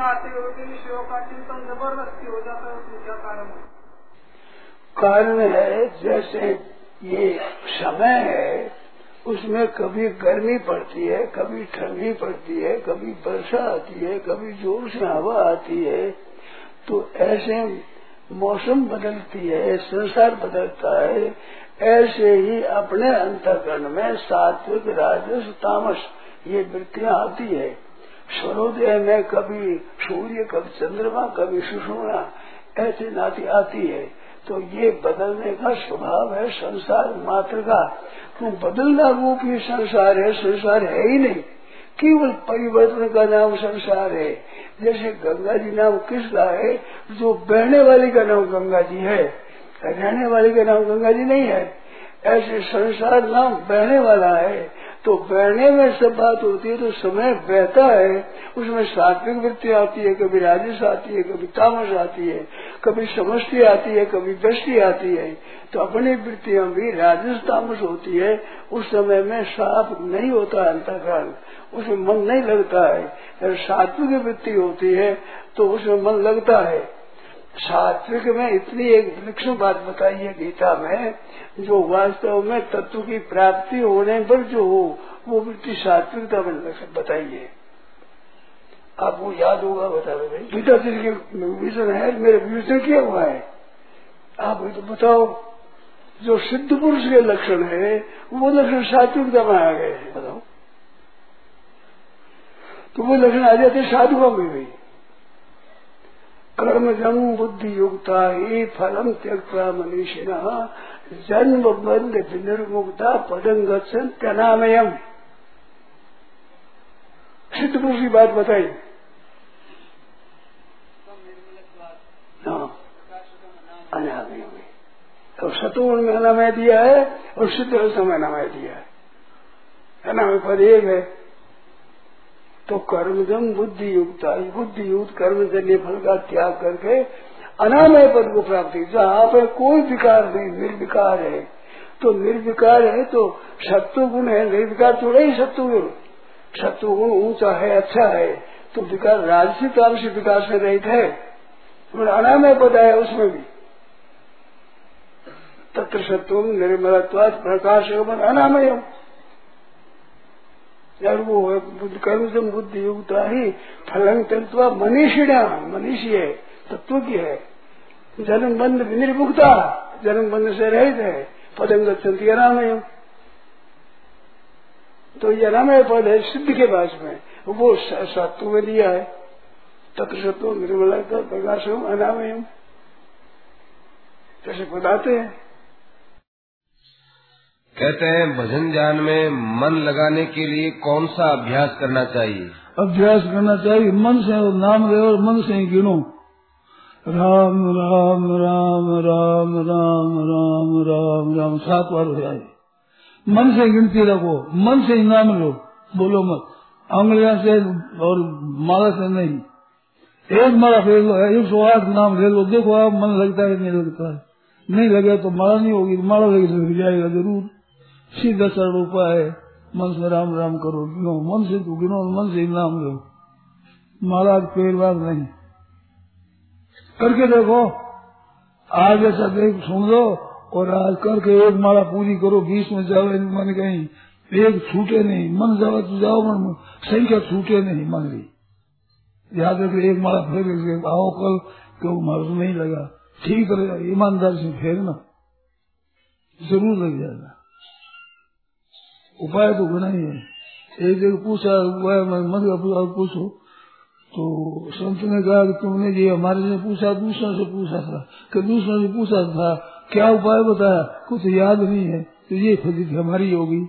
चाहते हो कि विषयों का चिंतन ज़बरदस्ती हो जाता है क्या कारण है कारण है, जैसे ये समय है, उसमें कभी गर्मी पड़ती है, कभी ठंडी पड़ती है, कभी वर्षा आती है, कभी ज़ोर से हवा आती है तो ऐसे मौसम बदलती है, संसार बदलता है, ऐसे ही अपने अंतकरण में सात्विक, राजस, तामस ये वृत्तियाँ आती है। सूर्योदय में कभी सूर्य, कभी चंद्रमा, कभी सुषुम्ना ऐसी नाती आती है। तो ये बदलने का स्वभाव है संसार मात्र का। तो बदलना रूप ही संसार है संसार है ही नहीं। केवल परिवर्तन का नाम संसार है। जैसे गंगा जी नाम किसका है? जो बहने वाली का नाम गंगा जी है। रहने वाली का नाम गंगा जी नहीं है। ऐसे संसार नाम बहने वाला है। तो बहने में सब बात होती है तो समय बहता है, उसमें सात्विक वृत्ति आती है, कभी राजस आती है, कभी तामस आती है, कभी समष्टि आती है, कभी दृष्टि आती है तो अपनी वृत्तियाँ भी राजस तामस होती है, उस समय में साफ़ नहीं होता है अंतकरण, उसमें मन नहीं लगता है, अगर सात्विक वृत्ति होती है तो उसमें मन लगता है। सात्विक में इतनी एक विलक्षण बात बताई है गीता में जो वास्तव में तत्व की प्राप्ति होने पर जो हो, वो वृत्ति सात्विकता में बताइए। आपको याद होगा, बता दो भाई। गीता जी के विजन है, मेरे विवेचन किया हुआ है? आप तो बताओ। जो सिद्ध पुरुष के लक्षण है, वो लक्षण सात्विकता में आ गए हैं। बताओ। तो वो लक्षण आ जाते साधुओं में भी। कर्म जम बुद्धि युक्ता ही फलम त्यक्ता मनीषिण जन्म बंध विनिर्मुक्ता पदम गच्छन त्यनामयम सिद्ध पुरुष की बात बताई। हाँ। अनामय में सतुगुण में अनामय दिया है और सिद्ध समय अनामय दिया है। अनामय पद एक है। तो कर्मजम बुद्धि युक्त बुद्धि युक्त कर्मजन्य फल का त्याग करके अनामय पद को प्राप्ति, जहाँ पे कोई विकार नहीं, निर्विकार है। तो निर्विकार है तो सत्व गुण है, निर्विकार तो नहीं सत्व गुण सत्व गुण ऊँचा है अच्छा है तो विकार राजसी तामसी विकास में रहित है। अनामय पद है उसमें भी। तत्र सत्व निर्मलत्वाद प्रकाश एवं अनामय यार वो कर्म बुद्धि युगता ही फलन तत्व मनीषिणा, मनीषी है, तत्व की है। जन्म बंध निर्मुक्ता जन्म बंध से रहित है। पदम गति अनामय तो ये अनामय पद है सिद्ध के पास में। वो सत्व में दिया है। तत्र सत्व निर्मला प्रकाश अनामय कैसे बताते हैं। कहते हैं भजन ज्ञान में मन लगाने के लिए कौन सा अभ्यास करना चाहिए? अभ्यास करना चाहिए। मन से और नाम ले और मन से ही गिनो। राम राम राम राम राम राम राम राम। सात बार हो जाए। मन से गिनती रखो, मन से इनाम लो। बोलो मत। अंगलिया से और माला से नहीं। एक माला फेर लो, एक सौ आठ नाम ले लो। देखो आप, मन लगता है नहीं लगता है। नहीं लगे तो माला नहीं होगी। माला लगी तो जाएगा ज़रूर। सीधा सरल उपाय है। मन से राम राम करो। गिनो। मन से तो गिनो, मन से इनाम लो। माला पेड़ बार नहीं। करके देखो। आज ऐसा देख, सुन लो और आज करके एक माला पूरी करो, बीस में जाओ मन कहीं, एक छूटे नहीं। मन जाओ तो जाओ, मन संख्या छूटे नहीं, मन ली याद रखो, एक माला फेर आओ कल, क्यों मारा नहीं लगा। ठीक रहेगा ईमानदार से फेरना ज़रूर लग जाएगा। उपाय तो बना ही है। एक जगह पूछा, उपाय मत पूछो। तो संत ने कहा कि तुमने जी हमारे से पूछा, दूसरों से पूछा था। कि दूसरों से पूछा था, क्या उपाय बताया? कुछ याद नहीं है। तो ये फजीत हमारी होगी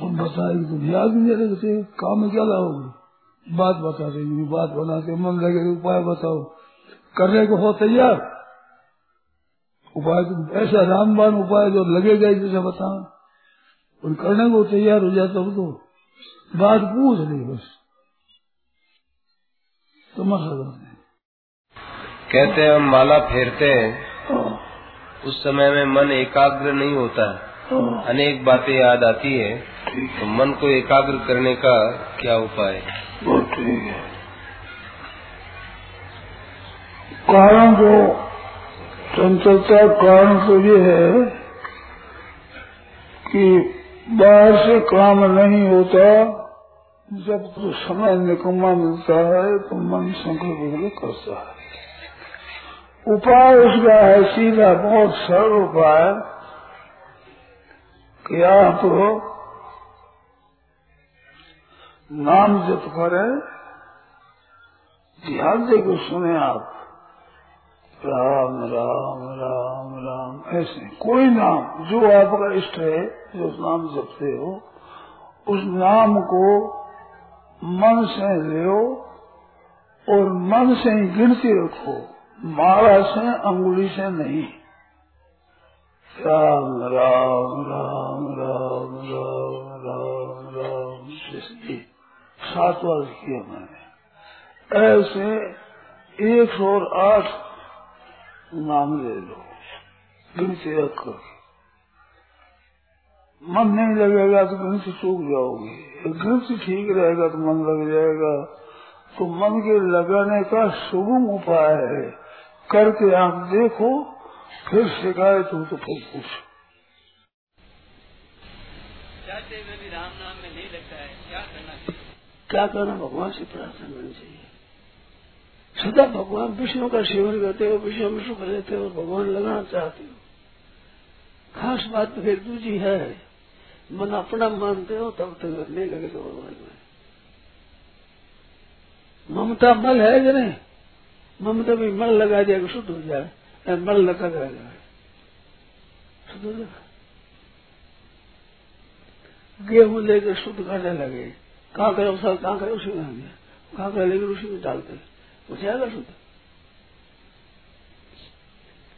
हम बताए तुम याद नहीं रखते काम में क्या लाओगे? बात बता रही बात बनाते मन लगे उपाय बताओ। करने को हो तैयार। उपाय तो ऐसा रामबान उपाय जो लगेगा जैसे बताओ। और करने को तैयार हो जाता तो बात पूछ ली बस। तो कहते हैं हम माला फेरते हैं। उस समय में मन एकाग्र नहीं होता। है अनेक बातें याद आती है। तो मन को एकाग्र करने का क्या उपाय? ठीक है। कारण जो चंचलता कारण तो ये है कि बाहर से काम नहीं होता जब तो समय निकम्मा मिलता है तो मन संकल्प करता है। उपाय उसका है, सीधा बहुत सरल उपाय कि आप नाम जप करें, ध्यान दे को सुने आप। राम राम राम राम, ऐसे। कोई नाम, जो आपका इष्ट है, जो नाम जपते हो, उस नाम को मन से लो और मन से ही गिनती रखो। माला से, अंगुली से नहीं। राम राम राम राम राम राम राम सात बार किया मैंने। ऐसे एक सौ आठ नाम ले लो। गिनती रखकर मन नहीं लगेगा तो ग्रंथ सूख जाओगे। ग्रंथ ठीक रहेगा तो मन लग जाएगा। तो मन के लगाने का सुगम उपाय है। करके आप देखो फिर शिकायत हो तो फिर पूछो। राम नाम में नहीं लगता है? क्या करना चाहिए? क्या करना? भगवान से प्रार्थना करनी चाहिए। सदा भगवान विष्णु का सेवन करते हो विष्णु विष्णु कर लेते हो भगवान लगाना चाहते हो। खास बात तो फिर दूजी है। मन अपना मानते हो, तब तक नहीं लगे तो भगवान में। ममता मल है कि नहीं? ममता भी मल लगा जाएगा शुद्ध हो जाए मल लगा जाएगा शुद्ध हो जाएगा गेहूँ लेकर शुद्ध करने लगे। कहाँ करे सब कहाँ करे उसी में कहाँ करे लेकर उसी में डालते। हो जाएगा शुद्ध।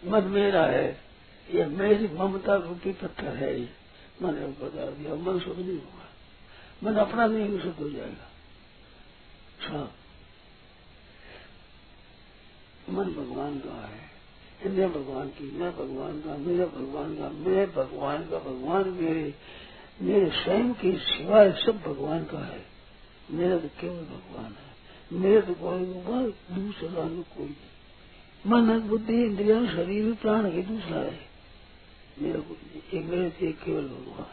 मन मेरा है। ये मेरी ममता रूपी पत्थर है। ये मैंने बता दिया मन शुद्ध नहीं होगा मन अपना नहीं शुद्ध हो जाएगा। सब मन भगवान का है। इंद्रिया भगवान की, मैं भगवान का, मेरा भगवान का मैं भगवान का, भगवान मेरे मेरे स्वयं के सिवाय सब भगवान का है। मेरा तो केवल भगवान है। मेरे तो कोई भगवान, दूसरा में कोई मन, बुद्धि, इंद्रिया, शरीर, प्राण के दूसरा है। मेरा कुछ एक मेरे से केवल भगवान।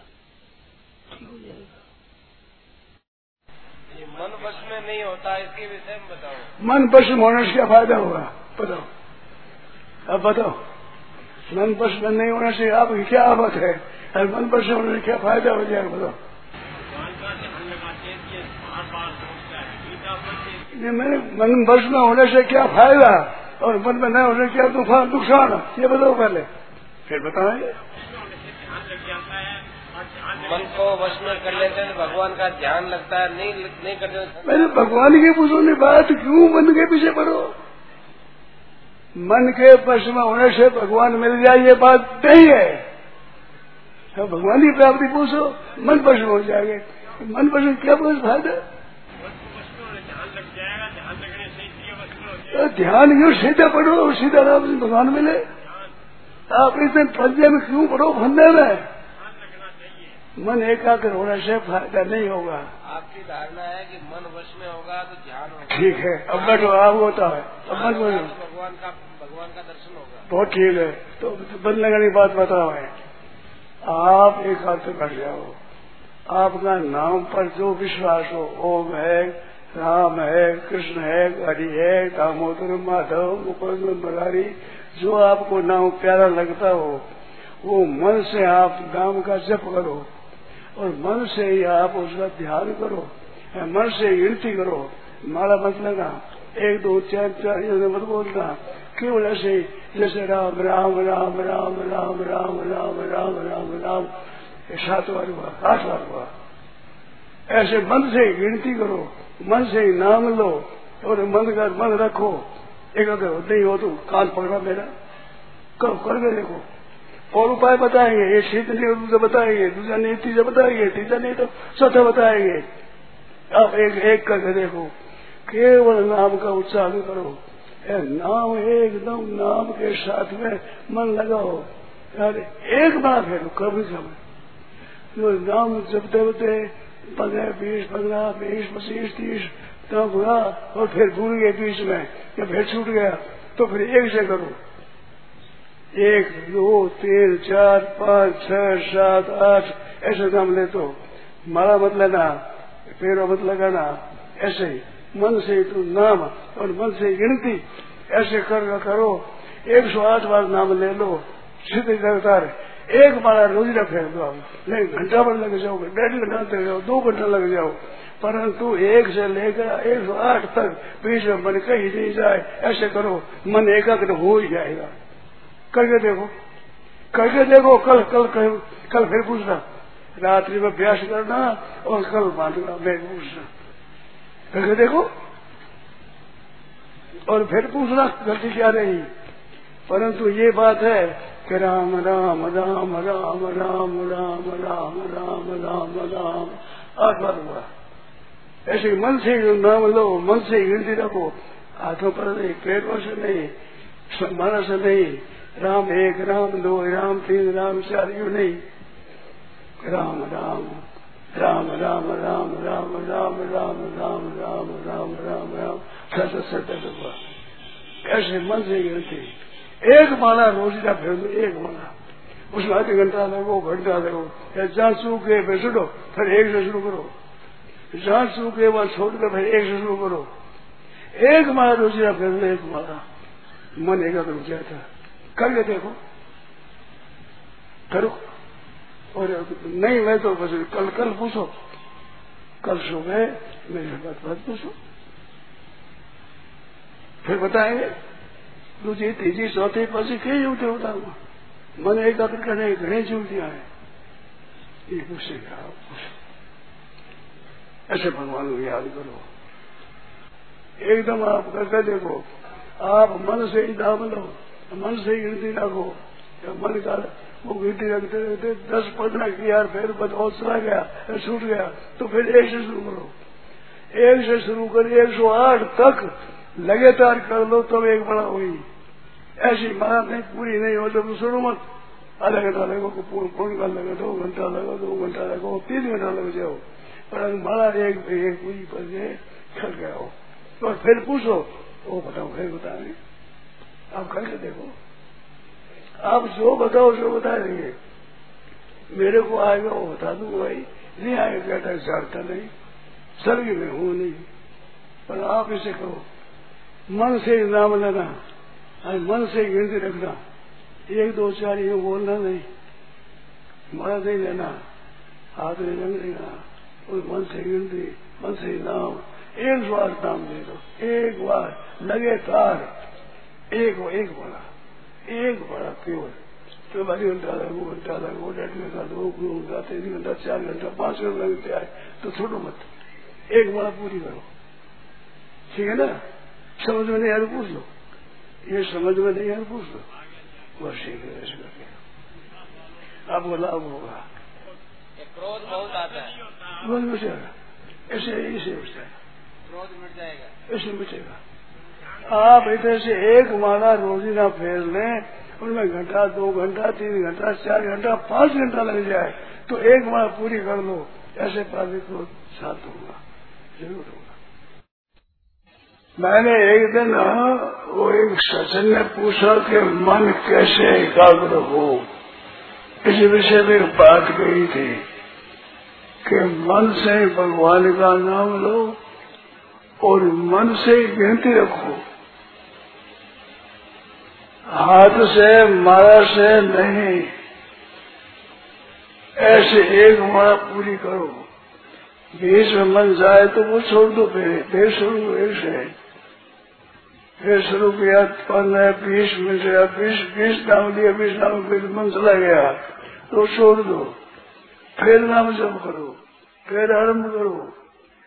ठीक हो जाएगा। ये मन वश में नहीं होता इसके विषय में बताओ। मन पशु होने से क्या फ़ायदा होगा? बताओ। अब बताओ। मन पशु में नहीं होने से आपकी क्या आफत है? और मन पशु होने से क्या फ़ायदा हो जाएगा? बताओ। ये मैंने मन वर्ष में होने से क्या फ़ायदा? और मन में न होने से क्या नुकसान? ये बताओ पहले। फिर बताएँगे मन को वश में कर लेते हैं तो भगवान का ध्यान लगता है नहीं नहीं करते मैंने भगवान के पूछो ने बात क्यों मन के पीछे पड़ो? मन के वश में होने से भगवान मिल जाए ये बात नहीं है। तो भगवान की प्राप्ति पूछो मन वश में हो जाएँगे। मन वश क्या बहुत फ़ायदा? तो ध्यान क्यों सीधा पढ़ो सीधा राम भगवान मिले? आप इतने पंजे में क्यों पढ़ो? फंदे में। मन एकाग्र होने से फ़ायदा नहीं होगा। आपकी धारणा है कि मन वश में होगा तो ध्यान होगा। ठीक है अब बैठो आप होता है। अब बोलो। तो भगवान का भगवान का दर्शन होगा। बहुत ठीक है। तो बदलने का बात बताओ। है आप एक हाथ से जाओ। आपका नाम पर जो विश्वास हो ओम है राम है कृष्ण है हरि है दामोदर माधव मुकुंद मुरारी जो आपको नाम प्यारा लगता हो, वो मन से आप नाम का जप करो और मन से ही आप उसका ध्यान करो, मन से गिनती करो। माला मत लगा। एक, दो, चार चार मत बोलना। केवल ऐसे जैसे राम राम राम राम राम राम राम राम राम राम। सात बार हुआ, आठ बार हुआ। ऐसे मन से गिनती करो, मन से ही नाम लो और मन का मन रखो। एक अगर नहीं हो तो कान पकड़ा मेरा। करो करके देखो और उपाय बताएँगे। ये शीत नहीं दूसरा बताएँगे। दूसरा नहीं तीसरा बताएँगे। तीसरा नहीं तो चौथा बताएँगे। आप एक एक करके देखो। केवल नाम का उत्साह करो। नाम एकदम नाम के साथ में मन लगाओ। अरे एक बार फेरो, कभी समय जो नाम जपते होते पंद्रह, बीस पंद्रह, बीस, पच्चीस, तीस तब हुआ और फिर भूल गए बीच में या फिर छूट गया तो फिर एक से करो। एक, दो, तीन, चार, पाँच, छह, सात, आठ, ऐसे नाम ले तो माला मत लेना पैरों मत लगाना, ऐसे ही। मन से तो नाम और मन से गिनती, ऐसे कर, करो। एक सौ आठ बार नाम ले लो सीधे लगातार। एक माला रोज फेंक दो आप। नहीं, घंटा भर लग जाओ डेढ़ घंटा लग जाओ दो घंटा लग जाओ परंतु एक से लेकर एक सौ आठ तक बीच में मन कहीं नहीं जाए ऐसे करो मन एकाग्र हो ही जाएगा करके देखो करके देखो कल कल कल, कल फिर पूछना रात्रि में अभ्यास करना और कल बांधना मैं पूछना करके देखो और फिर पूछना गलती क्या रही परंतु ये बात है कि राम राम राम राम राम राम राम राम राम राम आठ हुआ ऐसे मन से नाम लो मन से गिनती रखो हाथों पर नहीं पेटों से नहीं मन से नहीं राम एक राम दो राम तीन राम चार यू नहीं राम राम राम राम राम राम राम राम राम राम राम राम राम सत सत ऐसे मन से गिनती एक माला रोज का फिर एक माला उसमें आधे घंटा लगो घंटा लगो या जहाँ सूखे फिर सुनो फिर एक से शुरू करो जहाँ सूखे वहाँ छोड़ कर फिर एक से शुरू करो। एक माला रोज का फिर एक माला मन एकाग्र हो। जाता करके देखो। करो। और नहीं मैं तो बस कल कल पूछो। कल सुबह मेरे बात बात पूछो। फिर बताएँगे। दूसरी तीसरी चौथी पांचवी कई जुटे बताऊँगा मन एकाग्र करने घने जुटियाँ है। ये पूछेगा पूछो। ऐसे भगवान को याद करो। एकदम आप करके देखो, आप मन से ही दाम लो, मन से ही गिनती रखो। मन का वो गिनती रखते रखते दस पंद्रह की यार फिर बदलाव चला गया छूट गया तो फिर एक से शुरू करो। एक से शुरू कर, एक सौ आठ तक लगातार कर लो, तब एक बड़ा हुई। ऐसी बात नहीं, पूरी नहीं हो तो शुरू मत। आधा घंटा लगो फ़ोन कर लगे, दो घंटा लगा, दो घंटा लगो, तीन घंटा लग जाओ। पर माला एक एक पूरी पर कर गया हो। तो फिर पूछो, वो बताओ, फिर बताएँगे। आप करके देखो। आप जो बताओ, जो बता देंगे मेरे को आएगा, वो बता दूँगा भाई। नहीं आएगा कहता जानता नहीं। सर्ग में हूँ नहीं। पर आप इसे कहो, मन से नाम लेना और मन से गिनती रखना। एक, दो, चार, ये बोलना नहीं। मरा नहीं लेना। हाथ नहीं रंग देना और मन से गिनती मन से नाम। एक बार नाम दे दो। एक बार, लगातार। एक एक बड़ा एक बड़ा केवल तो बारी घंटा लगो घंटा लगो डेढ़ घंटा दो घंटा तीन घंटा, चार घंटा, पाँच घंटा लगते आए तो छोड़ो मत। एक बड़ा पूरी करो। ठीक है ना? समझ में नहीं यार पूछ लो। ये समझ में नहीं यार पूछ लो। बस ठीक है आपको लाभ होगा। क्रोध बहुत आता है। बस बचेगा ऐसे इसे बचेगा क्रोध मिट जाएगा। ऐसे बचेगा आप इधर से एक माला रोजीना फेर लें उनमें घंटा दो घंटा तीन घंटा चार घंटा पाँच घंटा लग जाए तो एक माला पूरी कर लो। ऐसे पार्टी को साथ होगा। ज़रूर होगा। मैंने एक दिन वो एक सचिन ने पूछा कि मन कैसे एकाग्र हो। इस विषय में बात कही थी। कि मन से भगवान का नाम लो और मन से गिनती रखो। हाथ से माया से नहीं। ऐसे एक माया पूरी करो। बीच में मन जाए तो वो छोड़ दो फिर। फिर शुरू ऐसे फिर शुरू किया पंद्रह बीस मिनट बीस बीस नाम लिया बीस नाम फिर मन चला गया। तो छोड़ दो। फिर नाम जब करो फिर आरंभ करो।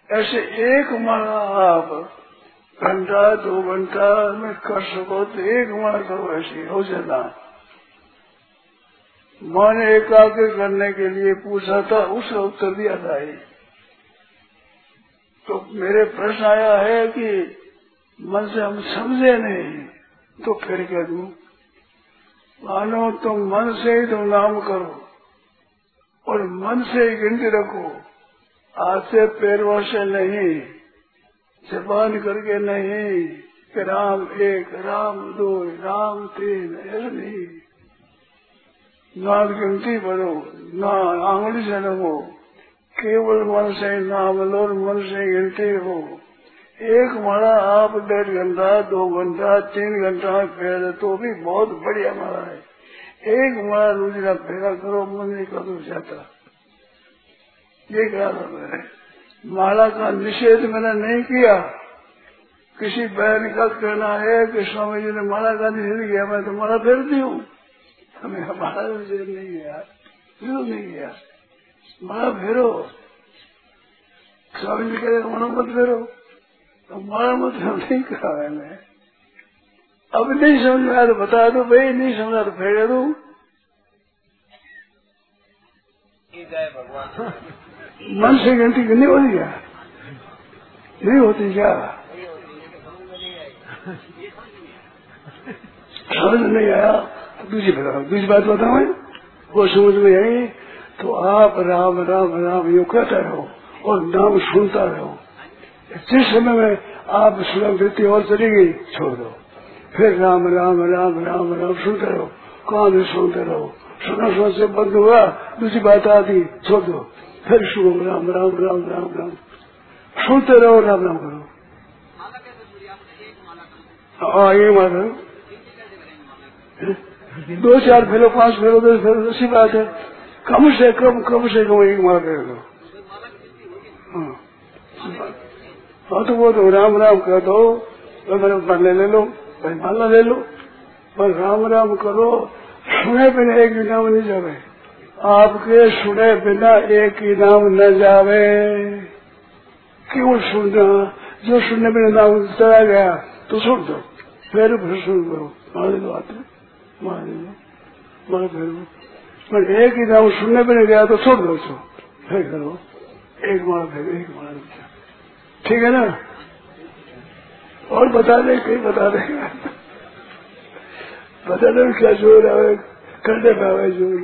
ऐसे एक माला आप घंटा, दो घंटा में कर सको तो एक माला करो, ऐसी हो जाना मन एकाग्र करने के लिए पूछा था उसका उत्तर दिया था ही। तो मेरे प्रश्न आया है कि मन से हम समझे नहीं तो फिर कह दू? मानो तुम मन से ही तुम नाम करो। और मन से ही गिनती रखो हाथ से पैरों से नहीं, जबान करके नहीं कि राम एक, राम दो, राम तीन, ऐसा नहीं। ना गिनती पढ़ो ना आंगली से लगो केवल मन से नाम लो मन से गिनती हो। एक माला आप डेढ़ घंटा, दो घंटा, तीन घंटा फेर तो भी बहुत बढ़िया माला है। एक माला दूसरा फेरा करो मन नहीं करो जाता। ये कहा था मैंने माला का निषेध मैंने नहीं किया। किसी बहन का कहना है कि स्वामी जी ने माला का निषेध किया, मैं तो माला फेरती हूँ। हमें हमारा निषेध नहीं किया क्यों नहीं किया माला फेरो। स्वामी जी कह माला मत फेरो। तो मारा मतलब नहीं कहा मैंने। अब नहीं समझ में आया तो बता दो भाई नहीं समझा तो फेर दो। मन से गिनती नहीं होती क्या? नहीं होती क्या? समझ नहीं आया। दूसरी बताओ दूसरी बात बताओ वो समझ में आई तो आप राम राम राम यू कहते रहो और नाम सुनता रहो। जिस समय में आप सुलभ वृत्ति और चली गई छोड़ दो। फिर राम राम राम राम राम सुनते रहो भी सुनते रहो। सुना सुना से बंद हुआ, दूसरी बात आती, छोड़। दो फिर शुरू, राम राम राम राम राम। सुनते रहो, राम राम करो। हाँ ये मानो दो, चार फेलो, पाँच फेलो, दस फेलो, ऐसी बात है। कम से कम कम से कम एक मार कर हाँ। हाँ तो वो तो राम राम कह दो तो मेरे पढ़ने ले लो। भाई माला ले लो। पर राम राम करो। सुने बिना एक भी नाम नहीं जावे। आपके सुने बिना एक ही नाम न जावे। क्यों सुनना? जो सुनने बिना नाम चला गया तो सुन दो। फिर फिर सुन दो मान लो आते मान लो। मान फिर पर एक ही नाम सुनने बिना गया तो छोड़ दो उसको। फिर करो। एक मार फिर, एक मार। ठीक है ना? और बता दे कहीं बता दे। बता दे क्या ज़ोर है करने पावे ज़ोर